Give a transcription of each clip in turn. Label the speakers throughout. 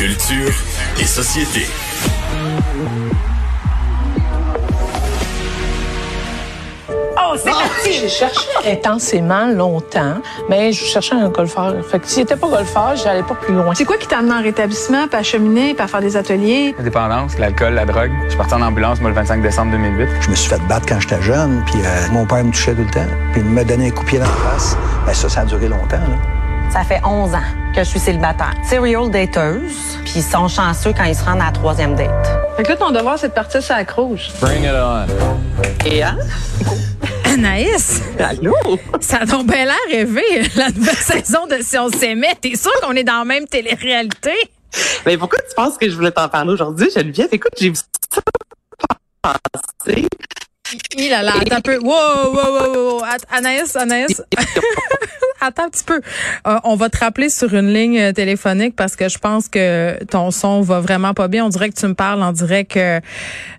Speaker 1: Culture et société.
Speaker 2: Oh, c'est parti!
Speaker 3: J'ai cherché intensément longtemps, mais je cherchais un golfeur. Fait que s'il n'était pas golfeur, j'allais pas plus loin.
Speaker 2: C'est quoi qui t'a amené en rétablissement, puis à cheminer, puis à faire des ateliers?
Speaker 4: La dépendance, l'alcool, la drogue. Je suis parti en ambulance, moi, le 25 décembre 2008.
Speaker 5: Je me suis fait battre quand j'étais jeune, puis euh, mon père me touchait tout le temps. Puis il me donnait un coup de pied dans la face. Ben ça, ça a duré longtemps. Là.
Speaker 6: Ça fait 11 ans que je suis célibataire. Serial dateuse, puis ils sont chanceux quand ils se rendent à la troisième date.
Speaker 2: Fait que là, ton devoir, c'est de partir sur la croche.
Speaker 4: Bring it on.
Speaker 6: Et hein?
Speaker 7: Anaïs,
Speaker 6: Allô?
Speaker 7: ça a donc bien l'air rêvé, la nouvelle saison de Si on s'aimait. T'es sûr qu'on est dans la même télé-réalité?
Speaker 6: Mais pourquoi tu penses que je voulais t'en parler aujourd'hui, Geneviève? Écoute, j'ai vu ça passer.
Speaker 7: Il a là, un peu. Wow, wow, wow, wow. Anaïs, Anaïs? attends un petit peu. Euh, on va te rappeler sur une ligne euh, téléphonique parce que je pense que ton son va vraiment pas bien. On dirait que tu me parles en direct euh,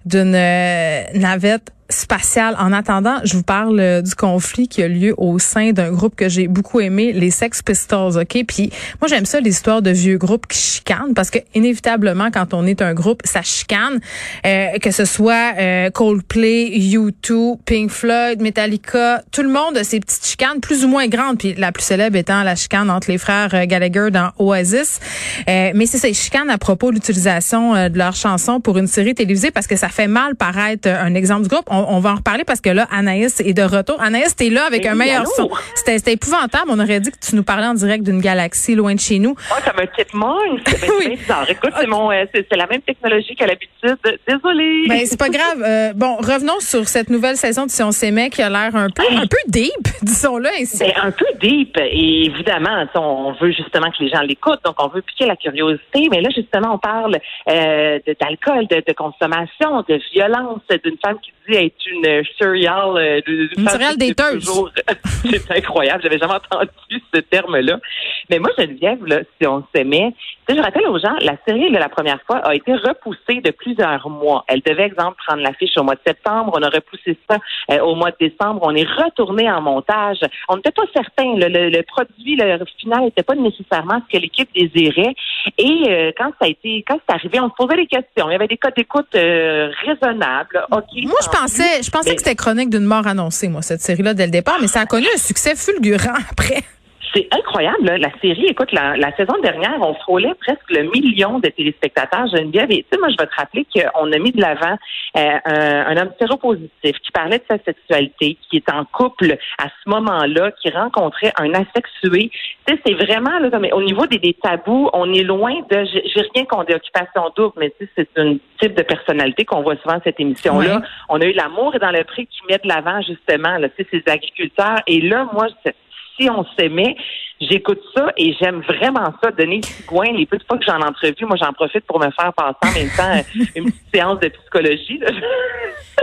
Speaker 7: d'une navette spatiale. En attendant, je vous parle euh, du conflit qui a lieu au sein d'un groupe que j'ai beaucoup aimé, les Sex Pistols, OK? Puis moi, j'aime ça, les histoires de vieux groupes qui chicanent parce que inévitablement, quand on est un groupe, ça chicane. Euh, que ce soit euh, Coldplay, U2, Pink Floyd, Metallica, tout le monde a ses petites chicanes plus ou moins grandes. Puis la plus célèbre étant la chicane entre les frères euh, Gallagher dans Oasis. Euh, mais c'est ça, ils à propos de l'utilisation euh, de leur chanson pour une série télévisée parce que ça fait mal paraître un exemple du groupe. On va en reparler parce que là, Anaïs est de retour. Anaïs, t'es là avec
Speaker 8: Eh
Speaker 7: un
Speaker 8: oui,
Speaker 7: meilleur
Speaker 8: allô?
Speaker 7: son. C'était épouvantable. On aurait dit que tu nous parlais en direct d'une galaxie loin de chez nous.
Speaker 8: Moi, comme un chipmunk. C'est
Speaker 7: Oui.
Speaker 8: bizarre. Écoute, c'est mon, euh, c'est la même technologie qu'à l'habitude. Désolée.
Speaker 7: Ben, c'est pas grave. Euh, bon, revenons sur cette nouvelle saison de Si on s'aimait qui a l'air un peu, un peu deep, disons-le ainsi.
Speaker 8: Ben, un peu deep. Et évidemment, on veut justement que les gens l'écoutent, donc on veut piquer la curiosité. Mais là, justement, on parle euh, d'alcool, de, de consommation, de violence, d'une femme qui dit être une serial, euh,
Speaker 7: Une serial
Speaker 8: qui dit
Speaker 7: dateuse.
Speaker 8: toujours- c'est incroyable. J'avais jamais entendu ce terme-là. Mais moi, Geneviève, là, si on s'aimait, je rappelle aux gens, la série, là, la première fois, a été repoussée de plusieurs mois. Elle devait, exemple, prendre l'affiche au mois de septembre. On a repoussé ça euh, au mois de décembre. On est retourné en montage. On n'était pas certain. Le, le- le produit le final n'était pas nécessairement ce que l'équipe désirait. Et euh, quand ça a été, quand c'est arrivé, on se posait des questions. Il y avait des codes d'écoute euh, raisonnables. OK.
Speaker 7: Moi, je pensais, je pensais
Speaker 8: Mais-
Speaker 7: que c'était chronique d'une mort annoncée, moi, cette série-là, dès le départ, mais ça a connu un succès fulgurant après.
Speaker 8: C'est incroyable, là, la série. Écoute, la, la saison dernière, on frôlait presque le million de téléspectateurs. Geneviève, et tu sais, moi, je vais te rappeler qu'on a mis de l'avant euh, un, un homme séropositif qui parlait de sa sexualité, qui est en couple à ce moment-là, qui rencontrait un asexué. Tu sais, c'est vraiment, là, comme, au niveau des, des tabous, on est loin de, j'ai rien contre des occupations doubles, mais tu sais, c'est un type de personnalité qu'on voit souvent à cette émission-là. On a eu l'amour et dans le prix qui met de l'avant, justement, là, tu sais, ces agriculteurs. Et là, moi, c'est- si on s'aimait, j'écoute ça et j'aime vraiment ça. Donner Gouin, les peu de fois que j'en ai entrevu, moi j'en profite pour me faire passer en même temps euh, une petite séance de psychologie. là.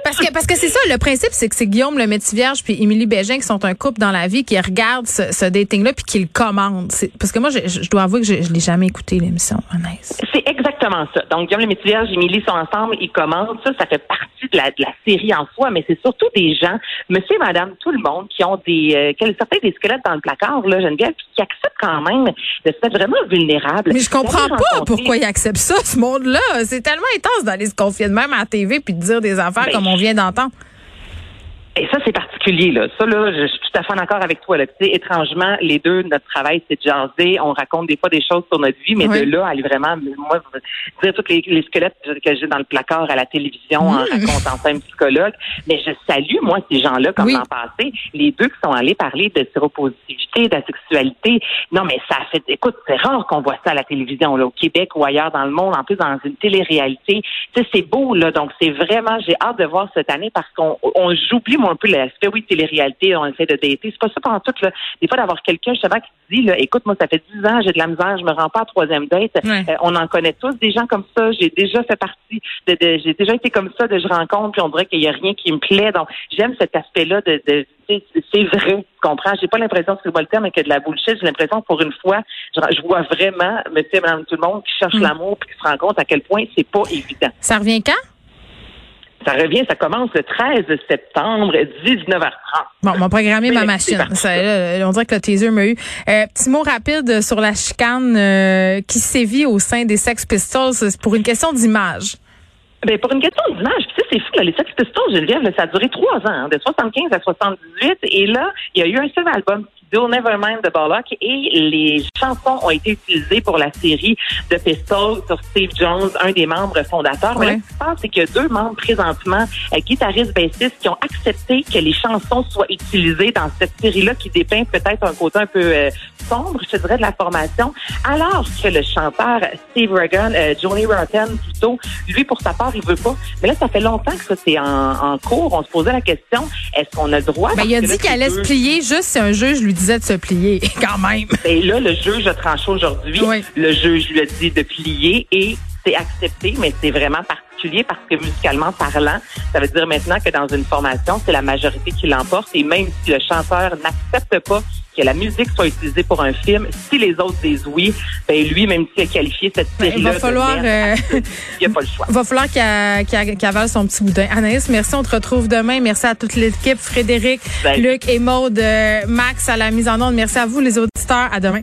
Speaker 7: Parce que, parce que c'est ça, le principe, c'est que c'est Guillaume le Métivierge puis Émilie Bégin qui sont un couple dans la vie qui regardent ce, ce dating-là puis qui le commandent. Parce que moi, je, je dois avouer que je, je l'ai jamais écouté, l'émission, Anaïs.
Speaker 8: C'est exactement ça. Donc, Guillaume le Métivierge et Émilie sont ensemble, ils commandent. Ça, ça fait partie de la, de la série en soi, mais c'est surtout des gens, monsieur et madame, tout le monde, qui ont des, euh, qui ont certains des squelettes dans le placard, là, Geneviève, puis qui acceptent quand même de se mettre vraiment vulnérables.
Speaker 7: Mais je comprends pas pourquoi ils acceptent ça, ce monde-là. C'est tellement intense d'aller se confier de même à la TV puis de dire des affaires
Speaker 8: Ben,
Speaker 7: comme on vient d'entendre.
Speaker 8: Et ça, c'est particulier, là. Ça, là, je suis tout à fait d'accord avec toi, là. Tu sais, étrangement, les deux, notre travail, c'est de jaser. On raconte des fois des choses sur notre vie, mais
Speaker 7: Oui.
Speaker 8: de là, aller vraiment, moi, dire tous les, les squelettes que j'ai dans le placard à la télévision en racontant ça à un psychologue. Mais je salue, moi, ces gens-là, comme
Speaker 7: Oui.
Speaker 8: l'an passé, les deux qui sont allés parler de séropositivité, d'asexualité. Non, mais ça fait, écoute, c'est rare qu'on voit ça à la télévision, là, au Québec ou ailleurs dans le monde, en plus dans une télé-réalité. Tu sais, c'est beau, là. Donc, c'est vraiment, j'ai hâte de voir cette année parce qu'on, on, j'oublie moi, un peu l'aspect, oui, télé-réalité, on essaie de dater. C'est pas ça pendant tout, là. Des fois, d'avoir quelqu'un, justement, qui te dit, là, écoute, moi, ça fait 10 ans, j'ai de la misère, je me rends pas à troisième date.
Speaker 7: Ouais.
Speaker 8: Euh, on en connaît tous des gens comme ça. J'ai déjà fait partie de, de- j'ai déjà été comme ça, de je rencontre, puis on dirait qu'il y a rien qui me plaît. Donc, j'aime cet aspect-là de, de c'est vrai, tu comprends? J'ai pas l'impression que c'est pas le terme, mais que de la bullshit. J'ai l'impression que pour une fois, je, vois vraiment, monsieur et madame tout le monde qui cherche
Speaker 7: Mm.
Speaker 8: l'amour puis qui se rend compte à quel point c'est pas évident.
Speaker 7: Ça revient quand?
Speaker 8: Ça revient, ça commence le 13 septembre, 19h30.
Speaker 7: Bon, on m'a programmé ma machine. Ça, là, on dirait que le taser m'a eu. Euh, petit mot rapide sur la chicane euh, qui sévit au sein des Sex Pistols. Pour une question d'image.
Speaker 8: Ben, pour une question d'image, puis tu sais, c'est fou, là, les Sex Pistols, Geneviève, là, ça a duré trois ans, hein, de 75 à 78, et là, il y a eu un seul album, Do Nevermind de Bollock, et les chansons ont été utilisées pour la série de Pistols sur Steve Jones, un des membres fondateurs. Mais là, ce qui se passe, c'est qu'il y a deux membres présentement, euh, guitaristes, bassistes, qui ont accepté que les chansons soient utilisées dans cette série-là qui dépeint peut-être un côté un peu euh, sombre, je dirais, de la formation, alors que le chanteur Steve Reagan, euh, Johnny Rotten plutôt, lui, pour sa part, il veut pas. Mais là, ça fait longtemps que ça, c'est en, en cours. On se posait la question, est-ce qu'on a le droit?
Speaker 7: Ben, il a dit qu'il allait se plier juste si un juge lui disait de se plier, quand même.
Speaker 8: Et là, le juge a tranché aujourd'hui.
Speaker 7: Oui.
Speaker 8: Le juge lui a dit de plier et c'est accepté, mais c'est vraiment particulier parce que musicalement parlant, ça veut dire maintenant que dans une formation, c'est la majorité qui l'emporte et même si le chanteur n'accepte pas que la musique soit utilisée pour un film, si les autres disent oui, ben lui, même s'il a qualifié cette
Speaker 7: Ben, il
Speaker 8: série-là,
Speaker 7: va
Speaker 8: de
Speaker 7: falloir,
Speaker 8: merde,
Speaker 7: euh,
Speaker 8: il n'y a pas le choix.
Speaker 7: Va falloir qu'il avale son petit boudin. Anaïs, merci. On te retrouve demain. Merci à toute l'équipe. Frédéric,
Speaker 8: Salut.
Speaker 7: Luc et Maude, euh, Max à la mise en onde. Merci à vous, les auditeurs. À demain.